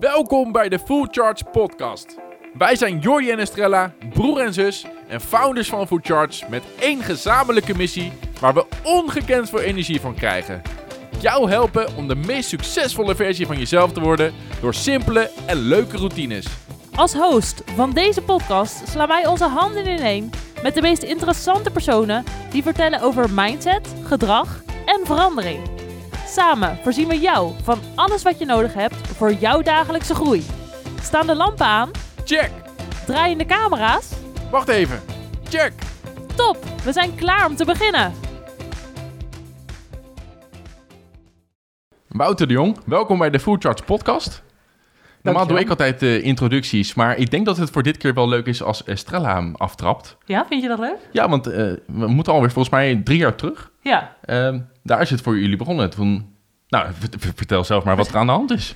Welkom bij de Full Charge Podcast. Wij zijn Jordi en Estrella, broer en zus en founders van Full Charge met één gezamenlijke missie waar we ongekend veel energie van krijgen. Jou helpen om de meest succesvolle versie van jezelf te worden door simpele en leuke routines. Als host van deze podcast slaan wij onze handen ineen met de meest interessante personen die vertellen over mindset, gedrag en verandering. Samen voorzien we jou van alles wat je nodig hebt voor jouw dagelijkse groei. Staan de lampen aan? Check! Draaien de camera's? Wacht even. Check! Top, we zijn klaar om te beginnen. Wouter de Jong, welkom bij de Full Charge Podcast. Normaal doe ik altijd de introducties, maar ik denk dat het voor dit keer wel leuk is als Estrella hem aftrapt. Ja, vind je dat leuk? Ja, want eh, we moeten alweer volgens mij drie jaar terug. Ja. Ehm, daar is het voor jullie begonnen. Toen, nou, vertel zelf maar wat er aan de hand is.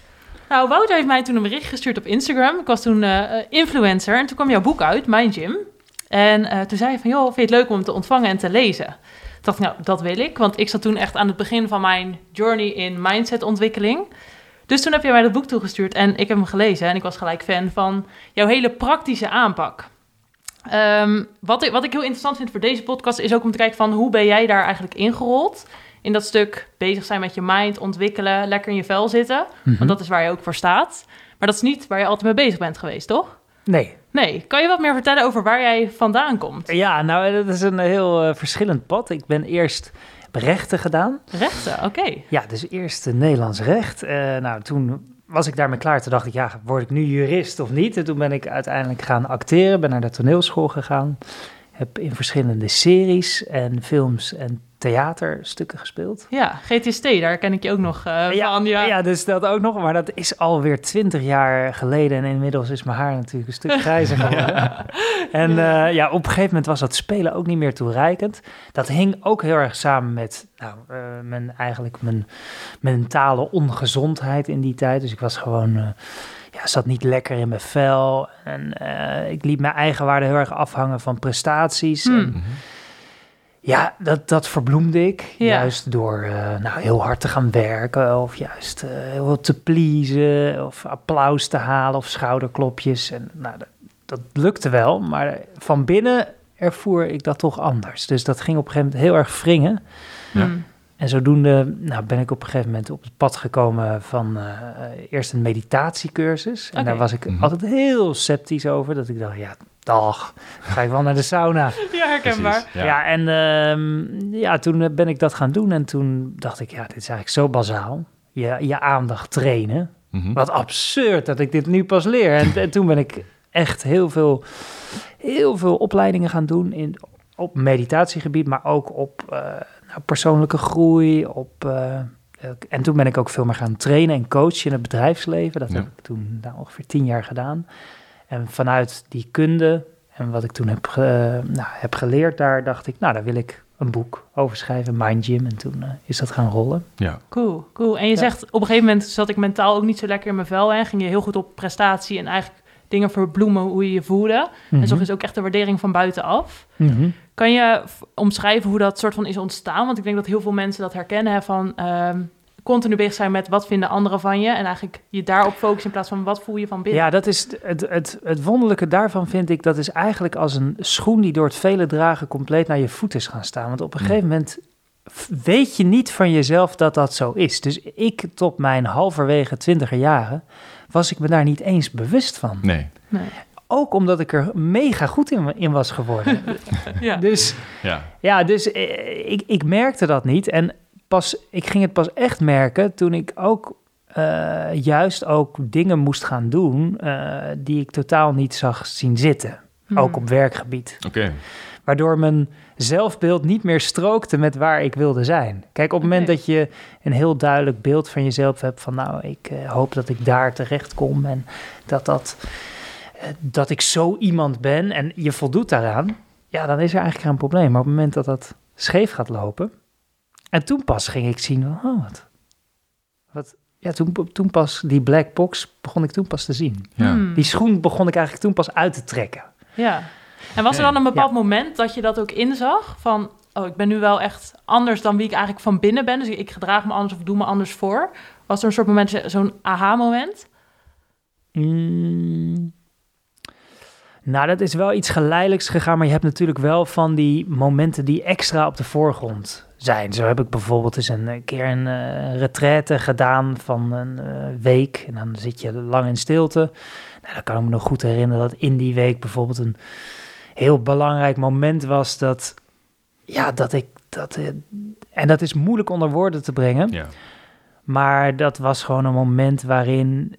Nou, Wouter heeft mij toen een bericht gestuurd op Instagram. Ik was toen eh, eh, influencer en toen kwam jouw boek uit, Mind Gym. En eh, toen zei je van, joh, vind je het leuk om te ontvangen en te lezen? Dacht nou, dat wil ik. Want ik zat toen echt aan het begin van mijn journey in mindsetontwikkeling. Dus toen heb je mij dat boek toegestuurd en ik heb hem gelezen. En ik was gelijk fan van jouw hele praktische aanpak. Ehm, wat, ik, wat ik heel interessant vind voor deze podcast is ook om te kijken van hoe ben jij daar eigenlijk ingerold? In dat stuk bezig zijn met je mind, ontwikkelen, lekker in je vel zitten. Want dat is waar je ook voor staat. Maar dat is niet waar je altijd mee bezig bent geweest, toch? Nee. Nee. Kan je wat meer vertellen over waar jij vandaan komt? Ja, nou, dat is een heel eh, verschillend pad. Ik ben eerst rechten gedaan. Rechten, oké. Ja, dus eerst eh, Nederlands recht. Eh, nou, toen was ik daarmee klaar. Toen dacht ik, ja, word ik nu jurist of niet? En toen ben ik uiteindelijk gaan acteren. Ben naar de toneelschool gegaan. Heb in verschillende series en films en theaterstukken gespeeld. Ja, GTST, daar ken ik je ook nog eh, van. Ja. ja, dus dat ook nog. Maar dat is alweer twintig jaar geleden. En inmiddels is mijn haar natuurlijk een stuk grijzer geworden. en eh, ja, op een gegeven moment was dat spelen ook niet meer toereikend. Dat hing ook heel erg samen met nou, eh, mijn, eigenlijk mijn mentale ongezondheid in die tijd. Dus ik was gewoon... eh, ja, zat niet lekker in mijn vel. En eh, ik liet mijn eigen waarde heel erg afhangen van prestaties. Hmm. En, ja, dat, dat verbloemde ik. Ja. Juist door eh, nou, heel hard te gaan werken. Of juist eh, heel veel te pleasen. Of applaus te halen. Of schouderklopjes. En nou, dat, dat lukte wel. Maar van binnen ervoer ik dat toch anders. Dus dat ging op een gegeven moment heel erg wringen. Ja. Hmm. En zodoende nou, ben ik op een gegeven moment op het pad gekomen van eh, eerst een meditatiecursus. En daar was ik Mhm. altijd heel sceptisch over. Dat ik dacht, ja, dag, ga ik wel naar de sauna. Ja, herkenbaar. Precies, Ja, Ja. en ehm, ja, toen eh, ben ik dat gaan doen. En toen dacht ik, ja, dit is eigenlijk zo bazaal. Je, je aandacht trainen. Mhm. Wat absurd dat ik dit nu pas leer. En, en toen ben ik echt heel veel, heel veel opleidingen gaan doen in, op meditatiegebied, maar ook op eh, nou, persoonlijke groei. Op, eh, en toen ben ik ook veel meer gaan trainen en coachen in het bedrijfsleven. Dat Ja. heb ik toen nou, ongeveer tien jaar gedaan. En vanuit die kunde en wat ik toen heb, ge- nou, heb geleerd, daar dacht ik, nou, daar wil ik een boek over schrijven, Mind Gym. En toen eh, is dat gaan rollen. ja. Cool, cool. En je Ja. zegt, op een gegeven moment zat ik mentaal ook niet zo lekker in mijn vel. En ging je heel goed op prestatie en eigenlijk dingen verbloemen hoe je je voelde. En zo is ook echt de waardering van buitenaf. Mhm. Kan je omschrijven hoe dat soort van is ontstaan? Want ik denk dat heel veel mensen dat herkennen. Hè, van ehm, continu bezig zijn met wat vinden anderen van je. En eigenlijk je daarop focussen in plaats van wat voel je van binnen. Ja, dat is het, het, het, wonderlijke daarvan vind ik, dat is eigenlijk als een schoen die door het vele dragen compleet naar je voet is gaan staan. Want op een gegeven moment weet je niet van jezelf dat dat zo is. Dus ik tot mijn halverwege twintiger jaren was ik me daar niet eens bewust van. Nee. Nee. Ook omdat ik er mega goed in, in was geworden. Ja. Dus Ja. ja, dus eh, ik, ik merkte dat niet. En pas, ik ging het pas echt merken toen ik ook eh, juist ook dingen moest gaan doen eh, die ik totaal niet zag zien zitten. Hmm. Ook op werkgebied. Oké. Waardoor mijn zelfbeeld niet meer strookte met waar ik wilde zijn. Kijk, op het moment dat je een heel duidelijk beeld van jezelf hebt van nou, ik eh, hoop dat ik daar terecht kom en dat dat dat ik zo iemand ben en je voldoet daaraan, ja, dan is er eigenlijk geen probleem. Maar op het moment dat dat scheef gaat lopen, en toen pas ging ik zien, oh, wat, wat ja, toen, toen pas die black box begon ik toen pas te zien. Ja. Hmm. Die schoen begon ik eigenlijk toen pas uit te trekken. Ja. En was er dan een bepaald moment dat je dat ook inzag? Van, oh, ik ben nu wel echt anders dan wie ik eigenlijk van binnen ben. Dus ik gedraag me anders of doe me anders voor. Was er een soort moment, zo'n aha-moment? Mm. Nou, dat is wel iets geleidelijks gegaan, maar je hebt natuurlijk wel van die momenten die extra op de voorgrond zijn. Zo heb ik bijvoorbeeld eens een eh, keer een uh, retraite gedaan van een uh, week en dan zit je lang in stilte. Nou, dan kan ik me nog goed herinneren dat in die week bijvoorbeeld een heel belangrijk moment was dat, ja, dat ik, dat, en dat is moeilijk onder woorden te brengen, Ja. maar dat was gewoon een moment waarin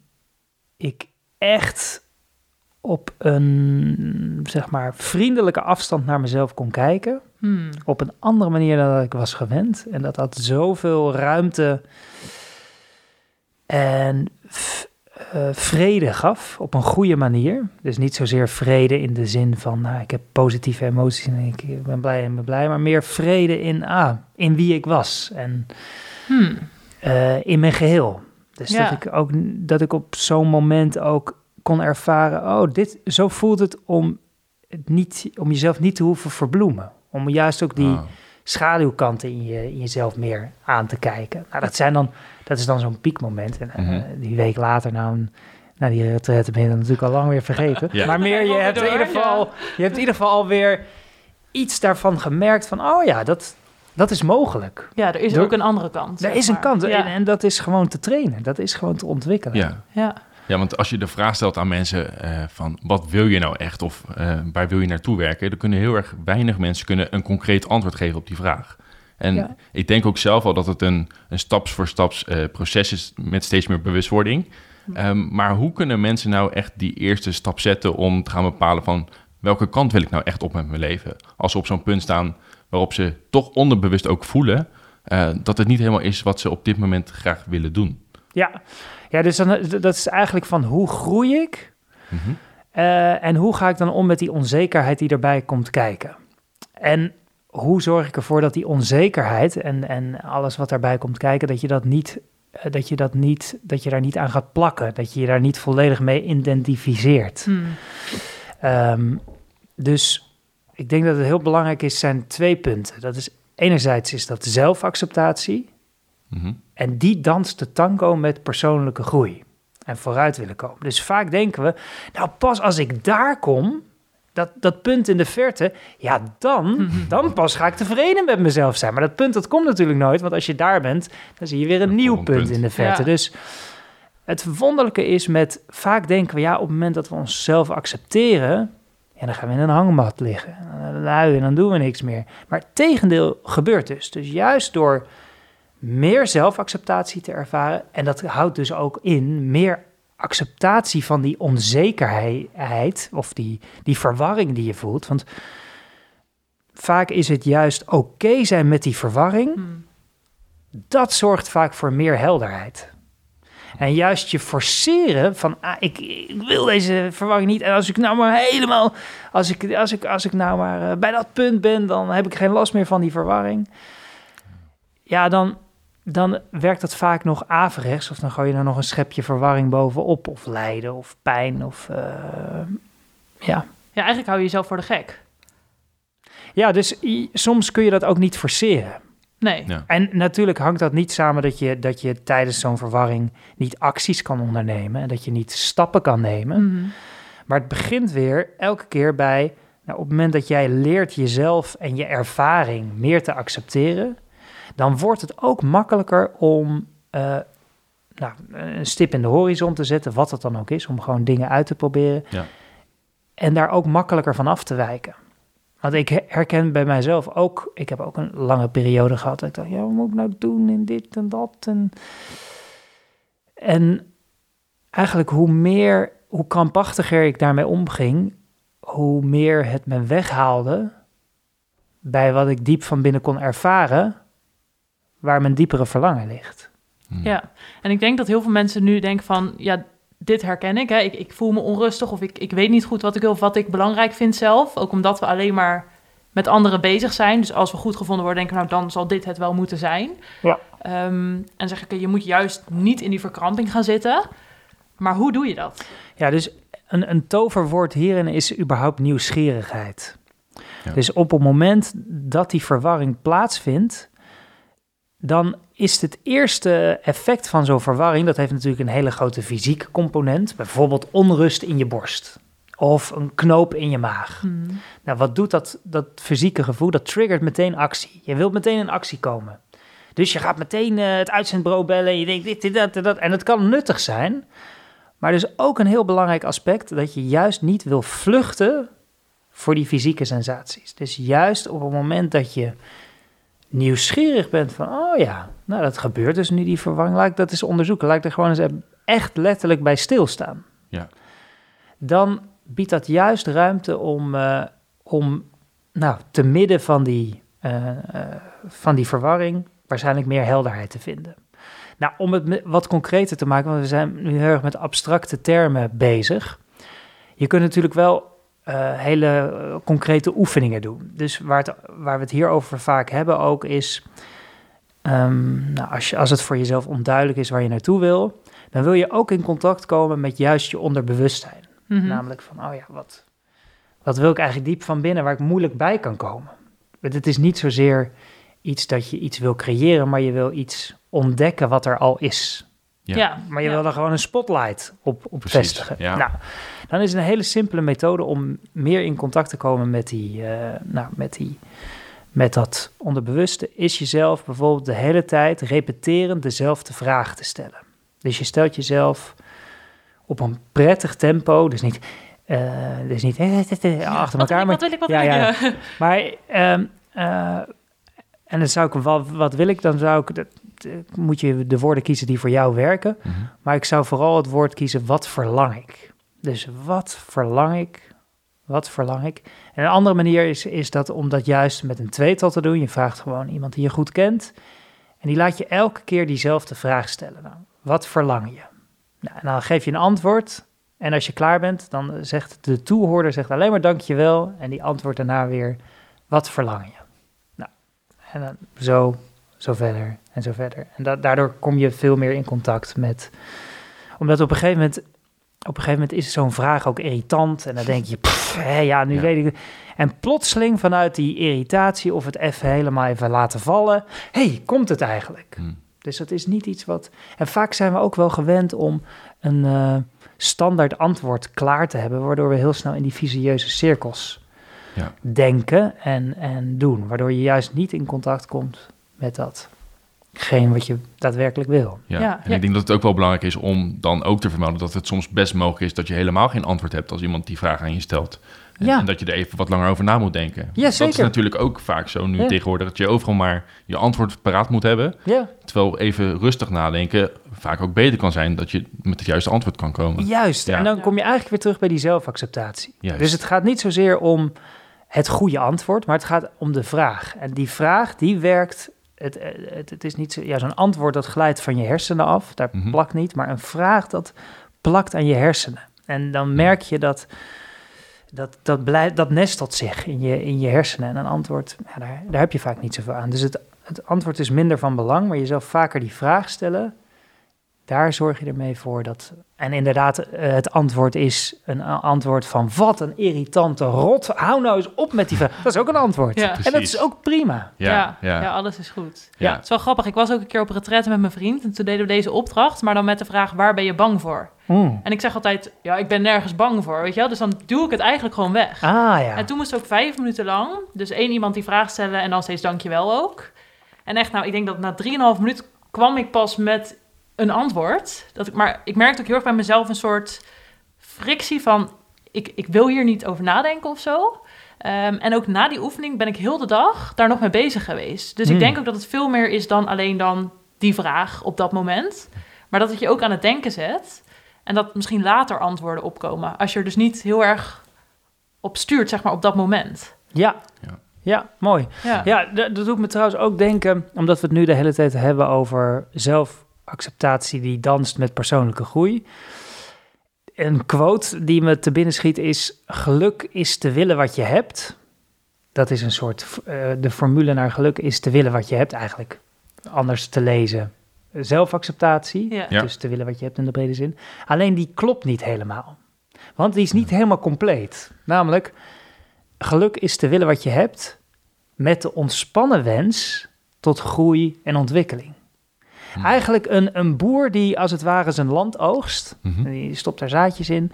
ik echt op een, zeg maar, vriendelijke afstand naar mezelf kon kijken. Hmm. Op een andere manier dan dat ik was gewend. En dat had zoveel ruimte en eh, vrede gaf op een goede manier. Dus niet zozeer vrede in de zin van, nou, ik heb positieve emoties en ik ben blij en ben blij. Maar meer vrede in, ah, in wie ik was en Hmm. eh, in mijn geheel. Dus Ja. dat ik ook dat ik op zo'n moment ook kon ervaren, oh, dit zo voelt het om het niet om jezelf niet te hoeven verbloemen, om juist ook die Ah. schaduwkanten in, je, in jezelf meer aan te kijken. Nou, dat zijn dan dat is dan zo'n piekmoment en eh, Mhm. die week later nou na die retraite ben je dat natuurlijk al lang weer vergeten. Ja. Maar meer, je hebt, in ieder geval, je hebt in ieder geval alweer iets daarvan gemerkt van, oh ja, dat, dat is mogelijk. Ja, er is Door- ook een andere kant. Er is een kant en, dat is gewoon te trainen. Dat is gewoon te ontwikkelen. Ja. ja. Ja, want als je de vraag stelt aan mensen eh, van wat wil je nou echt of eh, waar wil je naartoe werken, dan kunnen heel erg weinig mensen kunnen een concreet antwoord geven op die vraag. En Ja. ik denk ook zelf al dat het een, een staps voor staps eh, proces is met steeds meer bewustwording. Ehm, maar hoe kunnen mensen nou echt die eerste stap zetten om te gaan bepalen van welke kant wil ik nou echt op met mijn leven? Als ze op zo'n punt staan waarop ze toch onderbewust ook voelen dat het niet helemaal is wat ze op dit moment graag willen doen. Ja, ja dus dan, dat is eigenlijk van hoe groei ik Mhm. eh, en hoe ga ik dan om met die onzekerheid die erbij komt kijken. En hoe zorg ik ervoor dat die onzekerheid en, en alles wat daarbij komt kijken, dat je dat niet, eh, dat je dat niet, dat je daar niet aan gaat plakken, dat je je daar niet volledig mee identificeert. Hmm. Ehm, dus ik denk dat het heel belangrijk is, zijn twee punten. Dat is enerzijds is dat zelfacceptatie. Mhm. En die danst de tango met persoonlijke groei. En vooruit willen komen. Dus vaak denken we, nou pas als ik daar kom, dat, dat punt in de verte, ja dan, dan pas ga ik tevreden met mezelf zijn. Maar dat punt dat komt natuurlijk nooit, want als je daar bent, dan zie je weer een nieuw punt punt. in de verte. Ja. Dus het wonderlijke is met, vaak denken we, ja op het moment dat we onszelf accepteren, ja, dan gaan we in een hangmat liggen. En dan luien en dan doen we niks meer. Maar het tegendeel gebeurt dus. Dus juist door meer zelfacceptatie te ervaren. En dat houdt dus ook in meer acceptatie van die onzekerheid of die, die verwarring die je voelt. Want vaak is het juist oké zijn met die verwarring. Hmm. Dat zorgt vaak voor meer helderheid. En juist je forceren van, ah, ik, ik wil deze verwarring niet. En als ik nou maar helemaal, als ik, als ik, als ik nou maar eh, bij dat punt ben, dan heb ik geen last meer van die verwarring. Ja, dan, dan werkt dat vaak nog averechts. Of dan gooi je er nog een schepje verwarring bovenop. Of lijden of pijn. Of, eh, ja. ja, eigenlijk hou je jezelf voor de gek. ja, dus soms kun je dat ook niet forceren. Nee. Ja. En natuurlijk hangt dat niet samen dat je, dat je tijdens zo'n verwarring niet acties kan ondernemen. En dat je niet stappen kan nemen. Mhm. Maar het begint weer elke keer bij, nou, op het moment dat jij leert jezelf en je ervaring meer te accepteren, dan wordt het ook makkelijker om eh, nou, een stip in de horizon te zetten, wat het dan ook is, om gewoon dingen uit te proberen. Ja. En daar ook makkelijker van af te wijken. Want ik he- herken bij mijzelf ook, ik heb ook een lange periode gehad, dat ik dacht, ja, wat moet ik nou doen in dit en dat? En, en eigenlijk hoe meer, hoe krampachtiger ik daarmee omging, hoe meer het me weghaalde bij wat ik diep van binnen kon ervaren, waar mijn diepere verlangen ligt. Mhm. Ja, en ik denk dat heel veel mensen nu denken van, ja, dit herken ik. Hè. Ik, ik voel me onrustig of ik, ik weet niet goed wat ik wil of wat ik belangrijk vind zelf. Ook omdat we alleen maar met anderen bezig zijn. Dus als we goed gevonden worden, denken we, nou, dan zal dit het wel moeten zijn. Ja. Ehm, en zeg ik, je moet juist niet in die verkramping gaan zitten. Maar hoe doe je dat? Ja, dus een, een toverwoord hierin is überhaupt nieuwsgierigheid. Ja. Dus op het moment dat die verwarring plaatsvindt, dan is het eerste effect van zo'n verwarring, dat heeft natuurlijk een hele grote fysieke component. Bijvoorbeeld onrust in je borst of een knoop in je maag. Hmm. Nou, wat doet dat, dat fysieke gevoel? Dat triggert meteen actie. Je wilt meteen in actie komen. Dus je gaat meteen eh, het uitzendbureau bellen en je denkt dit, dit, dat, dat. En het kan nuttig zijn. Maar er is ook een heel belangrijk aspect dat je juist niet wil vluchten voor die fysieke sensaties. Dus juist op het moment dat je nieuwsgierig bent van, oh ja, nou dat gebeurt dus nu die verwarring, laat ik dat eens onderzoeken. Laat ik er gewoon eens echt letterlijk bij stilstaan. Ja. Dan biedt dat juist ruimte om, eh, om nou, te midden van die, eh, eh, van die verwarring waarschijnlijk meer helderheid te vinden. Nou, om het wat concreter te maken, want we zijn nu heel erg met abstracte termen bezig. Je kunt natuurlijk wel eh, hele eh, concrete oefeningen doen. Dus waar, het, waar we het hier over vaak hebben ook is... ehm, nou, als, je, als het voor jezelf onduidelijk is waar je naartoe wil... dan wil je ook in contact komen met juist je onderbewustzijn. Mhm. Namelijk van, oh ja, wat, wat wil ik eigenlijk diep van binnen waar ik moeilijk bij kan komen? Want Het is niet zozeer iets dat je iets wil creëren, maar je wil iets ontdekken wat er al is. Ja. Ja. Maar je ja. wil er gewoon een spotlight op, op Precies, vestigen. ja. Nou, dan is een hele simpele methode om meer in contact te komen met die, eh, nou, met die, met dat onderbewuste. Is jezelf bijvoorbeeld de hele tijd repeterend dezelfde vraag te stellen. Dus je stelt jezelf op een prettig tempo, dus niet, eh, dus niet eh, achter elkaar, wat wil ik, wat Ja, wil ja. ik? Ja. maar, ehm, eh, en dan zou ik, wat, wat wil ik, dan zou ik, moet je de woorden kiezen die voor jou werken. Mhm. Maar ik zou vooral het woord kiezen, wat verlang ik? Dus wat verlang ik? Wat verlang ik? En een andere manier is, is dat om dat juist met een tweetal te doen. Je vraagt gewoon iemand die je goed kent. En die laat je elke keer diezelfde vraag stellen. Nou, wat verlang je? Nou, en dan geef je een antwoord. En als je klaar bent, dan zegt de toehoorder zegt alleen maar dankjewel. En die antwoordt daarna weer, wat verlang je? Nou, en dan zo, zo verder en zo verder. En da- daardoor kom je veel meer in contact met... Omdat op een gegeven moment, op een gegeven moment is zo'n vraag ook irritant. En dan denk je, pff, ja, nu Ja. weet ik het. En plotseling vanuit die irritatie of het even helemaal even laten vallen... hey, komt het eigenlijk? Hm. Dus dat is niet iets wat. En vaak zijn we ook wel gewend om een eh, standaard antwoord klaar te hebben, waardoor we heel snel in die visieuze cirkels Ja. denken en, en doen. Waardoor je juist niet in contact komt met datgene wat je daadwerkelijk wil. Ja. Ja, en ja. ik denk dat het ook wel belangrijk is om dan ook te vermelden dat het soms best mogelijk is dat je helemaal geen antwoord hebt als iemand die vraag aan je stelt. En, Ja. en dat je er even wat langer over na moet denken. Ja, Dat is zeker. natuurlijk ook vaak zo nu Ja. tegenwoordig, dat je overal maar je antwoord paraat moet hebben. Ja, Terwijl even rustig nadenken vaak ook beter kan zijn dat je met het juiste antwoord kan komen. juist. Ja. En dan kom je eigenlijk weer terug bij die zelfacceptatie. Juist. Dus het gaat niet zozeer om het goede antwoord, maar het gaat om de vraag. En die vraag, die werkt. Het, eh, het, het is niet zo, ja, zo'n antwoord dat glijdt van je hersenen af, daar Mhm. plakt niet, maar een vraag dat plakt aan je hersenen. En dan merk je dat dat, dat, blijft, dat nestelt zich in je, in je hersenen. En een antwoord, ja, daar, daar heb je vaak niet zoveel aan. Dus het, het antwoord is minder van belang, maar jezelf vaker die vraag stellen, daar zorg je ermee voor dat. En inderdaad, eh, het antwoord is een a- antwoord van wat een irritante rot. Hou nou eens op met die vraag. Dat is ook een antwoord. Ja. En dat is ook prima. Ja, ja, ja, alles is goed. Ja. Het is wel grappig. Ik was ook een keer op een retraite met mijn vriend. En toen deden we deze opdracht. Maar dan met de vraag, waar ben je bang voor? Mm. En ik zeg altijd, ja, ik ben nergens bang voor, weet je wel. Dus dan duw ik het eigenlijk gewoon weg. Ah ja. En toen moest ook vijf minuten lang. Dus één iemand die vraag stellen en dan steeds dankjewel ook. En echt, nou, ik denk dat na drieënhalf minuut kwam ik pas met een antwoord. Dat ik, maar ik merkte ook heel erg bij mezelf een soort frictie van... Ik, ik wil hier niet over nadenken of zo. Ehm, en ook na die oefening ben ik heel de dag daar nog mee bezig geweest. Dus Hmm. ik denk ook dat het veel meer is dan alleen dan die vraag op dat moment. Maar dat het je ook aan het denken zet. En dat misschien later antwoorden opkomen. Als je er dus niet heel erg op stuurt, zeg maar, op dat moment. Ja. Ja. Ja, mooi. Ja. Ja, dat, dat doet me trouwens ook denken, omdat we het nu de hele tijd hebben over zelfacceptatie die danst met persoonlijke groei. Een quote die me te binnen schiet is: geluk is te willen wat je hebt. Dat is een soort, eh, de formule naar geluk is te willen wat je hebt eigenlijk. Anders te lezen. Zelfacceptatie. Ja. dus te willen wat je hebt in de brede zin. Alleen die klopt niet helemaal. Want die is niet helemaal compleet. Namelijk, geluk is te willen wat je hebt met de ontspannen wens tot groei en ontwikkeling. Hm. Eigenlijk een, een boer die als het ware zijn land oogst. Mhm. Die stopt daar zaadjes in.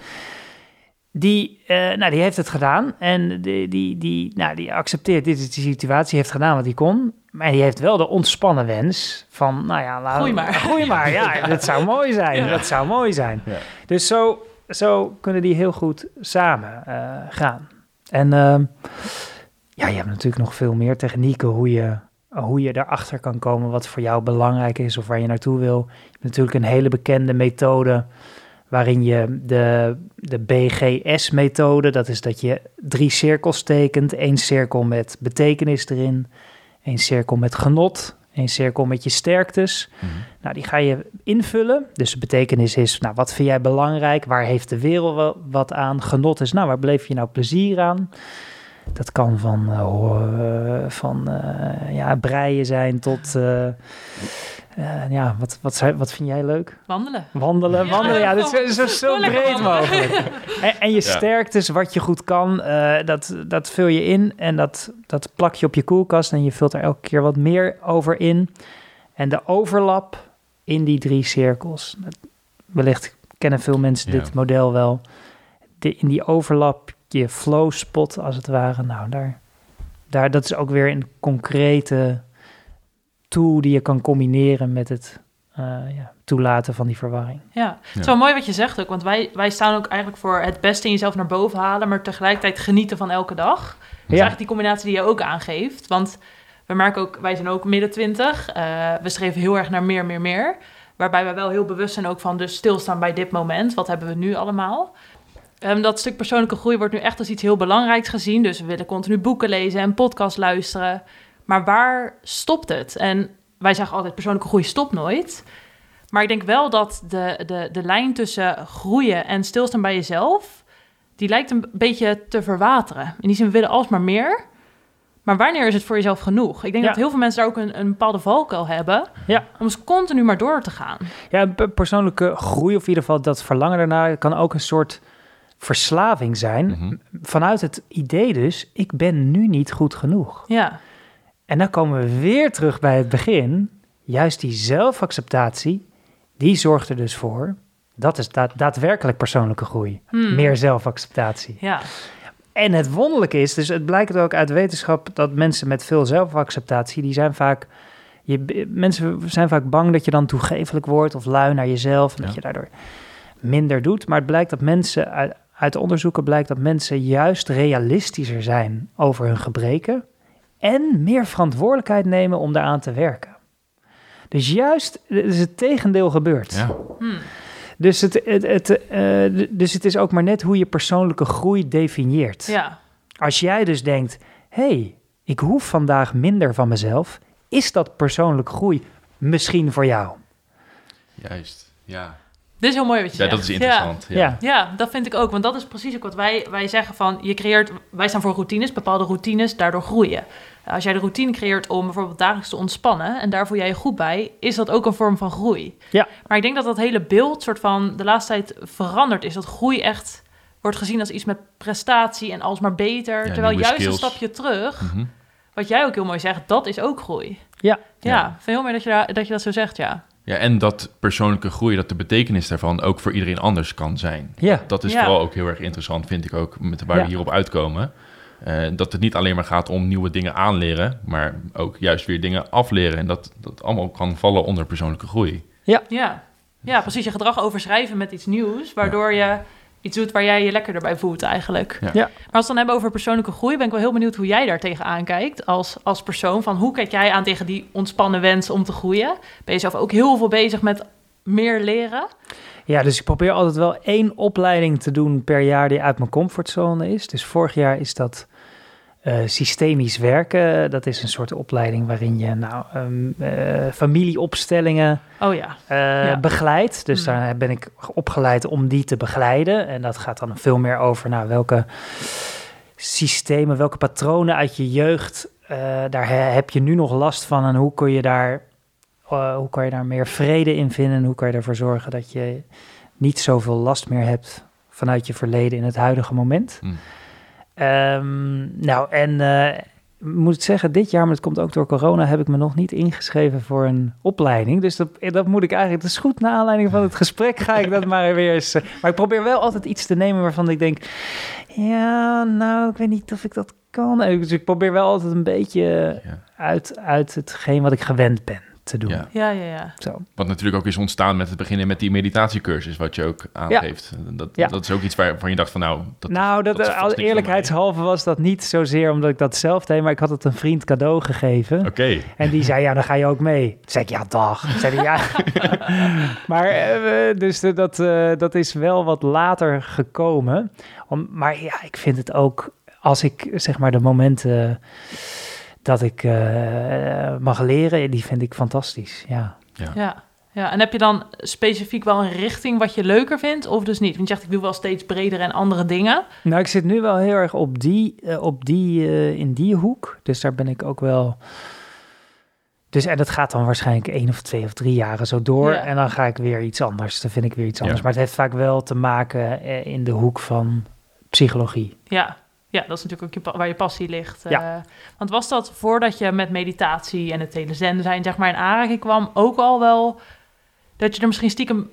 Die, eh, nou, die heeft het gedaan en die, die, die, nou, die accepteert dit is de situatie, heeft gedaan wat hij kon. Maar die heeft wel de ontspannen wens van, nou ja, laat, Groei maar. Groei maar, ja, dat zou mooi zijn. Ja. Dat zou mooi zijn. Ja. Dus zo, zo kunnen die heel goed samen eh, gaan. En ehm, ja, je hebt natuurlijk nog veel meer technieken hoe je, hoe je erachter kan komen wat voor jou belangrijk is of waar je naartoe wil. Je hebt natuurlijk een hele bekende methode waarin je de, de BGS-methode, dat is dat je drie cirkels tekent. één cirkel met betekenis erin, één cirkel met genot, één cirkel met je sterktes. Mhm. Nou, die ga je invullen. Dus de betekenis is, nou, wat vind jij belangrijk? Waar heeft de wereld wat aan? Genot is, nou, waar bleef je nou plezier aan? Dat kan van, eh, eh, van eh, ja, breien zijn tot, eh, eh, ja, wat, wat, wat vind jij leuk? Wandelen. Wandelen, Ja, wandelen, ja, dat is zo, breed mogelijk. En, en je Ja. sterktes, wat je goed kan, eh, dat, dat vul je in en dat, dat plak je op je koelkast en je vult er elke keer wat meer over in. En de overlap in die drie cirkels, wellicht kennen veel mensen Ja. dit model wel. De, in die overlap, je flow spot als het ware, nou daar, daar, dat is ook weer een concrete tool die je kan combineren met het eh, ja, toelaten van die verwarring. Ja, het is wel mooi wat je zegt ook, want wij, wij staan ook eigenlijk voor het beste in jezelf naar boven halen, maar tegelijkertijd genieten van elke dag. Dat is Ja. eigenlijk die combinatie die je ook aangeeft, want we merken ook, wij zijn ook midden twintig, eh, we streven heel erg naar meer, meer, meer, waarbij we wel heel bewust zijn ook van dus stilstaan bij dit moment, wat hebben we nu allemaal. Ehm, dat stuk persoonlijke groei wordt nu echt als iets heel belangrijks gezien, dus we willen continu boeken lezen en podcast luisteren, maar waar stopt het? En wij zeggen altijd persoonlijke groei stopt nooit. Maar ik denk wel dat de, de, de lijn tussen groeien en stilstaan bij jezelf, die lijkt een beetje te verwateren. In die zin, we willen alsmaar meer. Maar wanneer is het voor jezelf genoeg? Ik denk Ja. dat heel veel mensen daar ook een, een bepaalde valkuil hebben. Ja. Om eens continu maar door te gaan. Ja, pe- persoonlijke groei, of in ieder geval dat verlangen daarnaar, kan ook een soort verslaving zijn. Mhm. Vanuit het idee dus, ik ben nu niet goed genoeg. Ja, En dan komen we weer terug bij het begin. Juist die zelfacceptatie, die zorgt er dus voor. Dat is daad- daadwerkelijk persoonlijke groei. Hmm. Meer zelfacceptatie. ja, En het wonderlijke is, dus het blijkt ook uit wetenschap dat mensen met veel zelfacceptatie, die zijn vaak, je, mensen zijn vaak bang dat je dan toegevelijk wordt of lui naar jezelf en dat je daardoor minder doet. Maar het blijkt dat mensen, uit, onderzoeken blijkt dat mensen juist realistischer zijn over hun gebreken en meer verantwoordelijkheid nemen om daaraan te werken. Dus juist, dus het tegendeel gebeurt. Ja. Hmm. Dus, het, het, het, eh, dus het is ook maar net hoe je persoonlijke groei definieert. ja, Als jij dus denkt, hey, ik hoef vandaag minder van mezelf, is dat persoonlijke groei misschien voor jou? Juist. Ja. Dit is heel mooi wat je ja, zegt. dat is interessant. Ja. Ja. Ja, dat vind ik ook. Want dat is precies ook wat wij, wij zeggen van... je creëert, wij staan voor routines, bepaalde routines, daardoor groeien. Als jij de routine creëert om bijvoorbeeld dagelijks te ontspannen... en daar voel jij je goed bij, is dat ook een vorm van groei. Ja. Maar ik denk dat dat hele beeld soort van de laatste tijd veranderd is. Dat groei echt wordt gezien als iets met prestatie en alsmaar beter. Ja, terwijl juist skills. een stapje terug, Mhm. wat jij ook heel mooi zegt, dat is ook groei. Ja. Ja, heel mooi dat je, daar, dat je dat zo zegt, ja. Ja, en dat persoonlijke groei, dat de betekenis daarvan ook voor iedereen anders kan zijn. Ja, Dat is Ja. vooral ook heel erg interessant, vind ik ook, met waar Ja. we hierop uitkomen. Eh, dat het niet alleen maar gaat om nieuwe dingen aanleren, maar ook juist weer dingen afleren. En dat dat allemaal kan vallen onder persoonlijke groei. Ja. ja, precies. Je gedrag overschrijven met iets nieuws, waardoor je iets doet waar jij je lekkerder bij voelt eigenlijk. Ja. Ja. Maar als we het dan hebben over persoonlijke groei, ben ik wel heel benieuwd hoe jij daar tegenaan kijkt als, als persoon. Van hoe kijk jij aan tegen die ontspannen wens om te groeien? Ben je zelf ook heel veel bezig met meer leren? ja, dus ik probeer altijd wel één opleiding te doen per jaar die uit mijn comfortzone is. Dus vorig jaar is dat eh, systemisch werken. Dat is een soort opleiding waarin je nou, ehm, eh, familieopstellingen Oh ja, eh Ja. begeleidt. Dus Hmm. daar ben ik opgeleid om die te begeleiden. En dat gaat dan veel meer over nou, welke systemen, welke patronen uit je jeugd, eh, daar he- heb je nu nog last van en hoe kun je daar, hoe kan je daar meer vrede in vinden en hoe kan je ervoor zorgen dat je niet zoveel last meer hebt vanuit je verleden in het huidige moment. Hmm. Ehm, nou, en, eh, moet ik zeggen, dit jaar, maar het komt ook door corona, heb ik me nog niet ingeschreven voor een opleiding. Dus dat, dat moet ik eigenlijk, dat is goed, na aanleiding van het gesprek ga ik dat maar weer eens... eh, Maar ik probeer wel altijd iets te nemen waarvan ik denk, ja, nou, ik weet niet of ik dat kan. Eh, Dus ik probeer wel altijd een beetje Ja. uit, uit hetgeen wat ik gewend ben te doen. Ja. Ja, ja, ja. Zo. Wat natuurlijk ook is ontstaan met het beginnen met die meditatiecursus, wat je ook aangeeft. Dat, Ja. dat is ook iets waarvan je dacht van nou... Dat, nou, dat, is eh, als eerlijkheidshalve was dat niet zozeer omdat ik dat zelf deed, maar ik had het een vriend cadeau gegeven. Oké, En die zei, ja, dan ga je ook mee. Toen zei ik, ja, dag. Toen zei hij, ja. maar eh, dus de- dat, eh, dat is wel wat later gekomen. Om, maar ja, ik vind het ook, als ik zeg maar de momenten dat ik eh, mag leren, die vind ik fantastisch. Ja. Ja. ja, en heb je dan specifiek wel een richting wat je leuker vindt of dus niet? Want je zegt, ik doe wel steeds breder en andere dingen. Nou, ik zit nu wel heel erg op die, eh, op die, eh, in die hoek. Dus daar ben ik ook wel. Dus en dat gaat dan waarschijnlijk één of twee of drie jaren zo door. Ja. En dan ga ik weer iets anders. Dan vind ik weer iets anders. Ja. Maar het heeft vaak wel te maken eh, in de hoek van psychologie. Ja, ja dat is natuurlijk ook je, waar je passie ligt. Ja. Eh, want was dat voordat je met meditatie en het hele zen zijn, zeg maar, in aanraking kwam, ook al wel dat je er misschien stiekem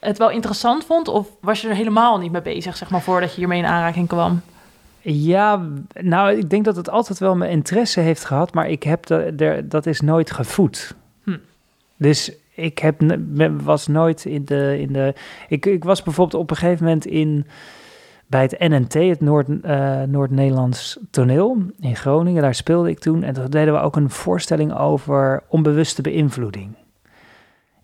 het wel interessant vond? Of was je er helemaal niet mee bezig, zeg maar, voordat je hiermee in aanraking kwam? Ja, nou, ik denk dat het altijd wel mijn interesse heeft gehad. Maar ik heb de, dat is nooit gevoed. Hm. Dus ik heb, was nooit in de. In de ik, ik was bijvoorbeeld op een gegeven moment in. Bij het NNT, het Noord, eh, Noord-Nederlands toneel in Groningen, daar speelde ik toen. En toen deden we ook een voorstelling over onbewuste beïnvloeding.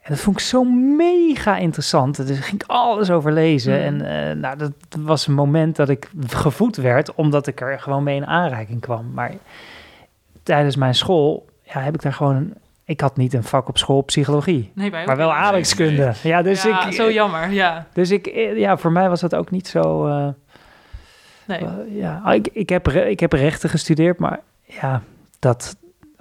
En dat vond ik zo mega interessant. Dus daar ging ik alles over lezen. Mm. En eh, nou, dat was een moment dat ik gevoed werd, omdat ik er gewoon mee in aanraking kwam. Maar tijdens mijn school ja, heb ik daar gewoon... Ik had niet een vak op school psychologie, Nee, bij maar wel aardrijkskunde. Ja, dus ja, ik... zo jammer, ja. Dus ik, eh, ja, voor mij was dat ook niet zo. eh, Nee. eh, ja, Ah, ik, ik, heb, re- ik heb rechten gestudeerd, maar ja, dat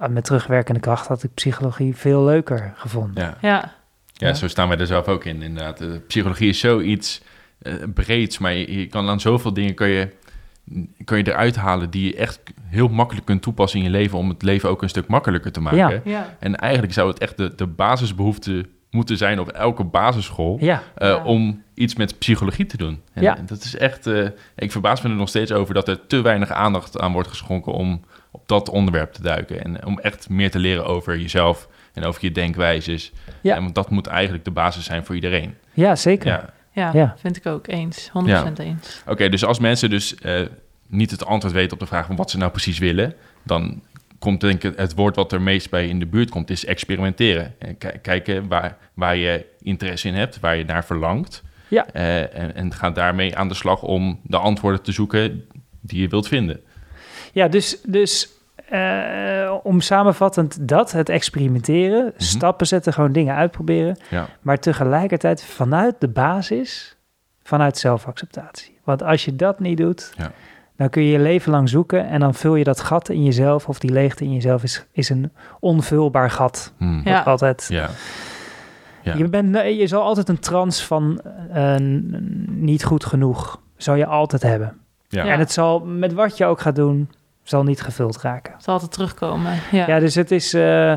met terugwerkende kracht had ik psychologie veel leuker gevonden. ja. Ja, Ja, Ja. zo staan wij er zelf ook in, inderdaad. De psychologie is zoiets eh breeds, maar je, je kan aan zoveel dingen kan je, kan je eruit halen die je echt heel makkelijk kunt toepassen in je leven om het leven ook een stuk makkelijker te maken. Ja. ja. En eigenlijk zou het echt de, de basisbehoefte moeten zijn op elke basisschool Ja, eh, Ja. om iets met psychologie te doen. En, Ja. en dat is echt, eh, ik verbaas me er nog steeds over dat er te weinig aandacht aan wordt geschonken om op dat onderwerp te duiken. En om echt meer te leren over jezelf en over je denkwijzes. Ja. En want dat moet eigenlijk de basis zijn voor iedereen. ja zeker. Ja. Vind ik ook eens. 100% eens. Oké, dus als mensen dus eh, niet het antwoord weten op de vraag van wat ze nou precies willen, dan komt denk ik het woord wat er meest bij in de buurt komt, is experimenteren. En ki- kijken waar, waar je interesse in hebt, waar je naar verlangt. Ja. Eh, en, en ga daarmee aan de slag om de antwoorden te zoeken die je wilt vinden. Ja, dus, dus eh, om samenvattend dat, het experimenteren, stappen zetten, gewoon dingen uitproberen. Ja. Maar tegelijkertijd vanuit de basis, vanuit zelfacceptatie. Want als je dat niet doet, Ja. dan kun je je leven lang zoeken en dan vul je dat gat in jezelf, of die leegte in jezelf is, is een onvulbaar gat. Hmm. Ja. Altijd. Ja. Ja. Je, bent, nee, je zal altijd een trance van eh, niet goed genoeg, zal je altijd hebben. Ja. Ja. En het zal, met wat je ook gaat doen, zal niet gevuld raken. Het zal altijd terugkomen. Ja. Ja, dus het is. eh,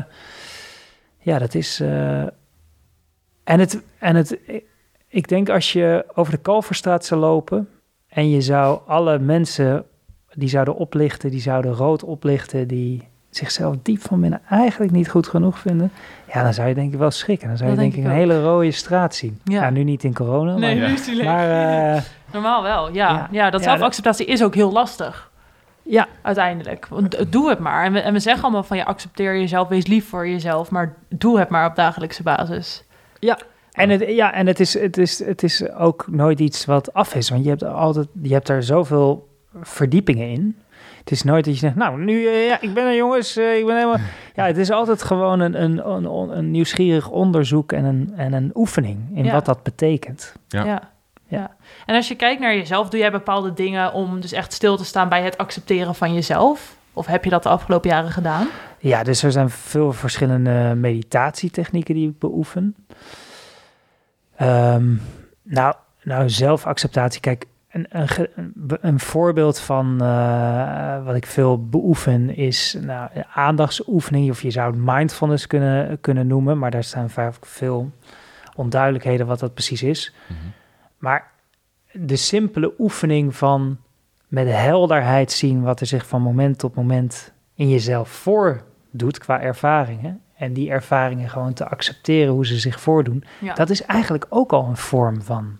ja, dat is. eh, en het. En het ik denk als je over de Kalverstraat zou lopen. en je zou alle mensen. die zouden oplichten, die zouden rood oplichten. die zichzelf diep van binnen eigenlijk niet goed genoeg vinden. ja, dan zou je denk ik wel schrikken. Dan zou je denk denk ik een ook. hele rode straat zien. Ja. Ja, nu niet in corona. nee, maar, nu is die leeg. maar eh, Normaal wel, ja. Ja. Ja, dat zelfacceptatie is ook heel lastig. Ja. Uiteindelijk. Want d- doe het maar. En we, en we zeggen allemaal van je accepteer jezelf, wees lief voor jezelf. Maar doe het maar op dagelijkse basis. En, het, ja, en het, is, het, is, het is ook nooit iets wat af is. Want je hebt altijd, je hebt daar zoveel verdiepingen in. Het is nooit dat je zegt, nou, nu, eh, ja, ik ben er jongens, eh, ik ben helemaal... Ja, het is altijd gewoon een, een, een, een nieuwsgierig onderzoek en een, en een oefening in Ja. wat dat betekent. Ja. Ja. ja. En als je kijkt naar jezelf, doe jij bepaalde dingen om dus echt stil te staan bij het accepteren van jezelf? Of heb je dat de afgelopen jaren gedaan? Ja, dus er zijn veel verschillende meditatietechnieken die ik beoefen. Ehm, nou, nou, zelfacceptatie. Kijk, een, een, een, be- een voorbeeld van eh, wat ik veel beoefen is nou, aandachtsoefening, of je zou het mindfulness kunnen, kunnen noemen, maar daar staan vaak veel onduidelijkheden wat dat precies is. Mhm. Maar de simpele oefening van met helderheid zien wat er zich van moment tot moment in jezelf voordoet qua ervaringen. En die ervaringen gewoon te accepteren hoe ze zich voordoen. Ja. Dat is eigenlijk ook al een vorm van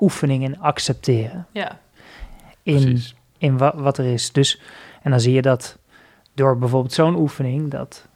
oefening in accepteren. ja. In, Precies. in wa- wat er is. Dus, en dan zie je dat door bijvoorbeeld zo'n oefening, dat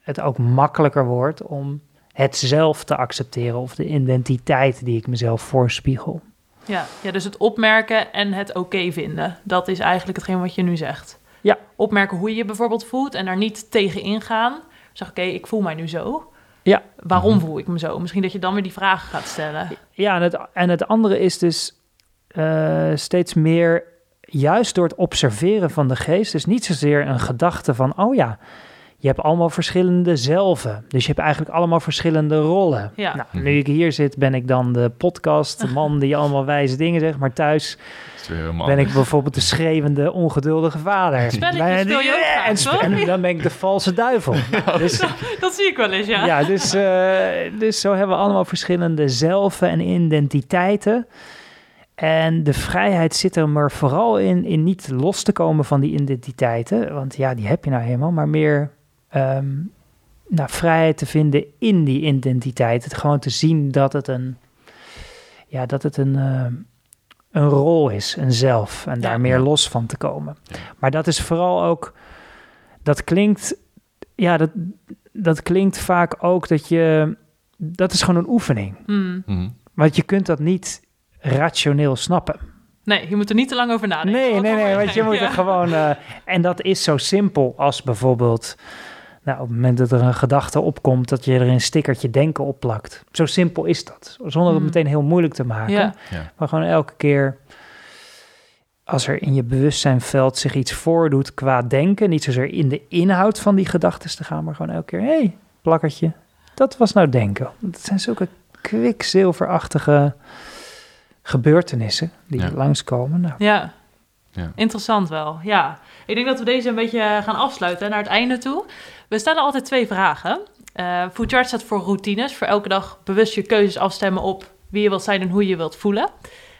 het ook makkelijker wordt om het zelf te accepteren of de identiteit die ik mezelf voorspiegel. Ja. ja, dus het opmerken en het oké vinden. Dat is eigenlijk hetgeen wat je nu zegt. Ja. Opmerken hoe je je bijvoorbeeld voelt en daar niet tegen ingaan. Zeg, oké, ik voel mij nu zo. Ja. Waarom voel ik me zo? Misschien dat je dan weer die vragen gaat stellen. Ja, en het, en het andere is dus eh, steeds meer, juist door het observeren van de geest, dus niet zozeer een gedachte van, oh ja, je hebt allemaal verschillende zelven. Dus je hebt eigenlijk allemaal verschillende rollen. Ja. Nou, nu ik hier zit, ben ik dan de podcast, de man die allemaal wijze dingen zegt, maar thuis ben ik bijvoorbeeld de schreeuwende, ongeduldige vader. Spelletjes speel je ook vaak, en, en dan ben ik de valse duivel. Dus, Dat zie ik wel eens, ja. ja, dus, eh, dus zo hebben we allemaal verschillende zelven en identiteiten. En de vrijheid zit er maar vooral in, in niet los te komen van die identiteiten. Want ja, die heb je nou helemaal. Maar meer ehm, nou, vrijheid te vinden in die identiteit. Het gewoon te zien dat het een, ja, dat het een, ehm, een rol is, een zelf. En daar Ja. meer los van te komen. Ja. Maar dat is vooral ook, dat klinkt, ja, dat, dat klinkt vaak ook dat je, dat is gewoon een oefening. Hmm. Mhm. Want je kunt dat niet rationeel snappen. Nee, je moet er niet te lang over nadenken. Nee, nee, nee, want je moet er gewoon... eh, en dat is zo simpel als bijvoorbeeld... Nou, op het moment dat er een gedachte opkomt... dat je er een stickertje denken opplakt. Zo simpel is dat. Zonder het Hmm. meteen heel moeilijk te maken. Ja. Ja. Maar gewoon elke keer... als er in je bewustzijnveld zich iets voordoet qua denken... niet zozeer in de inhoud van die gedachten te gaan... maar gewoon elke keer... hé, hey, plakkertje, dat was nou denken. Het zijn zulke kwikzilverachtige gebeurtenissen... die Ja. langskomen. Nou, Ja. Ja. Interessant wel, ja. Ik denk dat we deze een beetje eh, gaan afsluiten naar het einde toe. We stellen altijd twee vragen. Eh Food Chart staat voor routines. Voor elke dag bewust je keuzes afstemmen op wie je wilt zijn en hoe je je wilt voelen.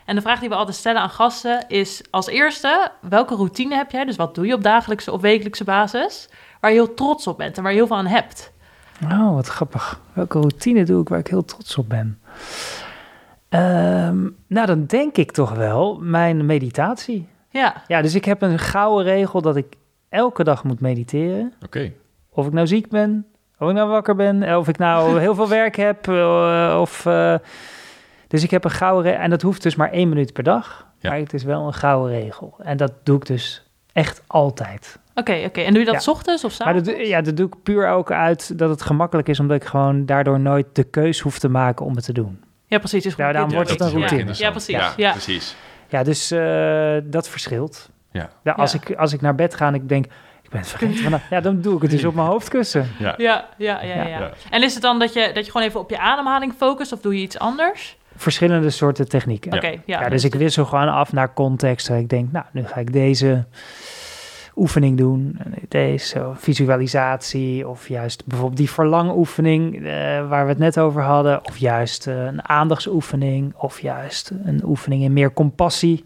En de vraag die we altijd stellen aan gasten is als eerste... welke routine heb jij? Dus wat doe je op dagelijkse of wekelijkse basis... waar je heel trots op bent en waar je heel veel aan hebt? Oh, wat grappig. Welke routine doe ik waar ik heel trots op ben? Ehm, nou, dan denk ik toch wel mijn meditatie. Ja, Ja, dus ik heb een gouden regel dat ik elke dag moet mediteren. Oké. Of ik nou ziek ben, of ik nou wakker ben, of ik nou heel veel werk heb. eh, of, eh, dus ik heb een gouden regel. En dat hoeft dus maar één minuut per dag. Ja. Maar het is wel een gouden regel. En dat doe ik dus echt altijd. oké, oké. En doe je dat Ja. s ochtends of Maar s'avonds? dat, ja, dat doe ik puur ook uit dat het gemakkelijk is, omdat ik gewoon daardoor nooit de keus hoef te maken om het te doen. Ja, precies. Dus Ja, daarom dit- wordt het dat een routine. Ja, precies. Ja. precies. Ja, dus eh, dat verschilt. Ja. Ja, als, Ja. Ik, als ik naar bed ga en ik denk, ben het vergeten vandaag, ja, dan doe ik het dus op mijn hoofdkussen. Ja. Ja, ja, ja, ja. Ja. En is het dan dat je, dat je gewoon even op je ademhaling focust of doe je iets anders? Verschillende soorten technieken. Ja. Oké, ja. Ja, dus ik wissel gewoon af naar context. Dat ik denk, nou, nu ga ik deze oefening doen. En Deze visualisatie. Of juist bijvoorbeeld die verlangoefening eh, waar we het net over hadden. Of juist eh, een aandachtsoefening. Of juist een oefening in meer compassie.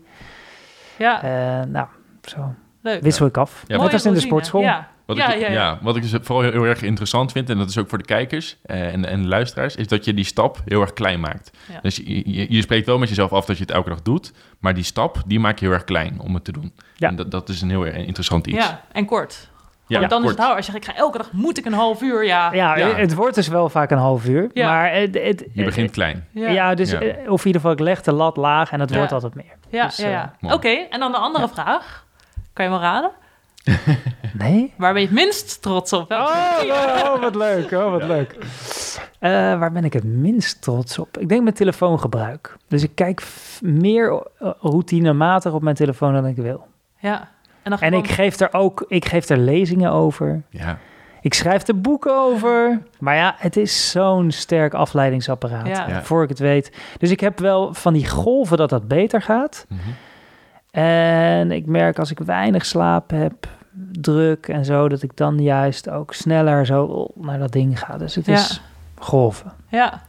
Ja, Eh, nou, zo leuk. wissel ik af. Ja, Net als in de sportschool. Ja, Wat, ja, ik, ja, ja. wat ik dus vooral heel, heel erg interessant vind, en dat is ook voor de kijkers eh, en, en de luisteraars, is dat je die stap heel erg klein maakt. Ja. Dus je, je, je spreekt wel met jezelf af dat je het elke dag doet, maar die stap, die maak je heel erg klein om het te doen. Ja. En dat, dat is een heel erg interessant iets. Ja, en kort. Ja, Want dan is kort. het hou. Als je zegt, ik ga elke dag, moet ik een half uur, ja. Ja, Ja. het wordt dus wel vaak een half uur. Ja. Maar het, het, Je begint klein. Ja, dus Ja. eh, of in ieder geval, ik leg de lat laag en het Ja. wordt altijd meer. ja, dus, ja, eh, ja. mooi. Oké, en dan de andere vraag. Kan je wel raden? Nee? Waar ben je het minst trots op? Oh, oh, wat leuk. Oh, wat leuk. Eh, waar ben ik het minst trots op? Ik denk mijn telefoongebruik. Dus ik kijk meer eh, routinematig op mijn telefoon dan ik wil. Ja. En, dan En gewoon- ik geef er ook ik geef er lezingen over. Ja. Ik schrijf er boeken over. Maar ja, het is zo'n sterk afleidingsapparaat. Ja. Ja. Voor ik het weet. Dus ik heb wel van die golven dat dat beter gaat. Mhm. En ik merk als ik weinig slaap heb, druk en zo, dat ik dan juist ook sneller zo naar dat ding ga. Dus het Ja. is golven. Ja,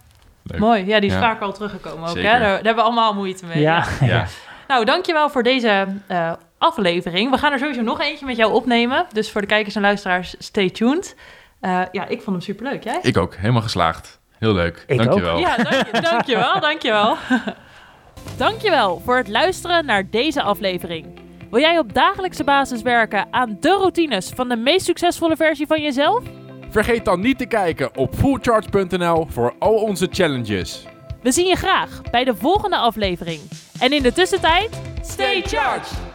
Leuk. mooi. Ja, die is Ja. vaak al teruggekomen ook. Hè? Daar, daar hebben we allemaal moeite mee. Ja, Ja. Nou, dankjewel voor deze eh, aflevering. We gaan er sowieso nog eentje met jou opnemen. Dus voor de kijkers en luisteraars, stay tuned. Eh, ja, ik vond hem superleuk. Jij? Ik ook, helemaal geslaagd. Heel leuk. Ik Dankjewel. Ja, dank je, dankjewel, dankjewel. dankjewel voor het luisteren naar deze aflevering. Wil jij op dagelijkse basis werken aan de routines van de meest succesvolle versie van jezelf? Vergeet dan niet te kijken op fullcharge.nl voor al onze challenges. We zien je graag bij de volgende aflevering. En in de tussentijd, stay charged!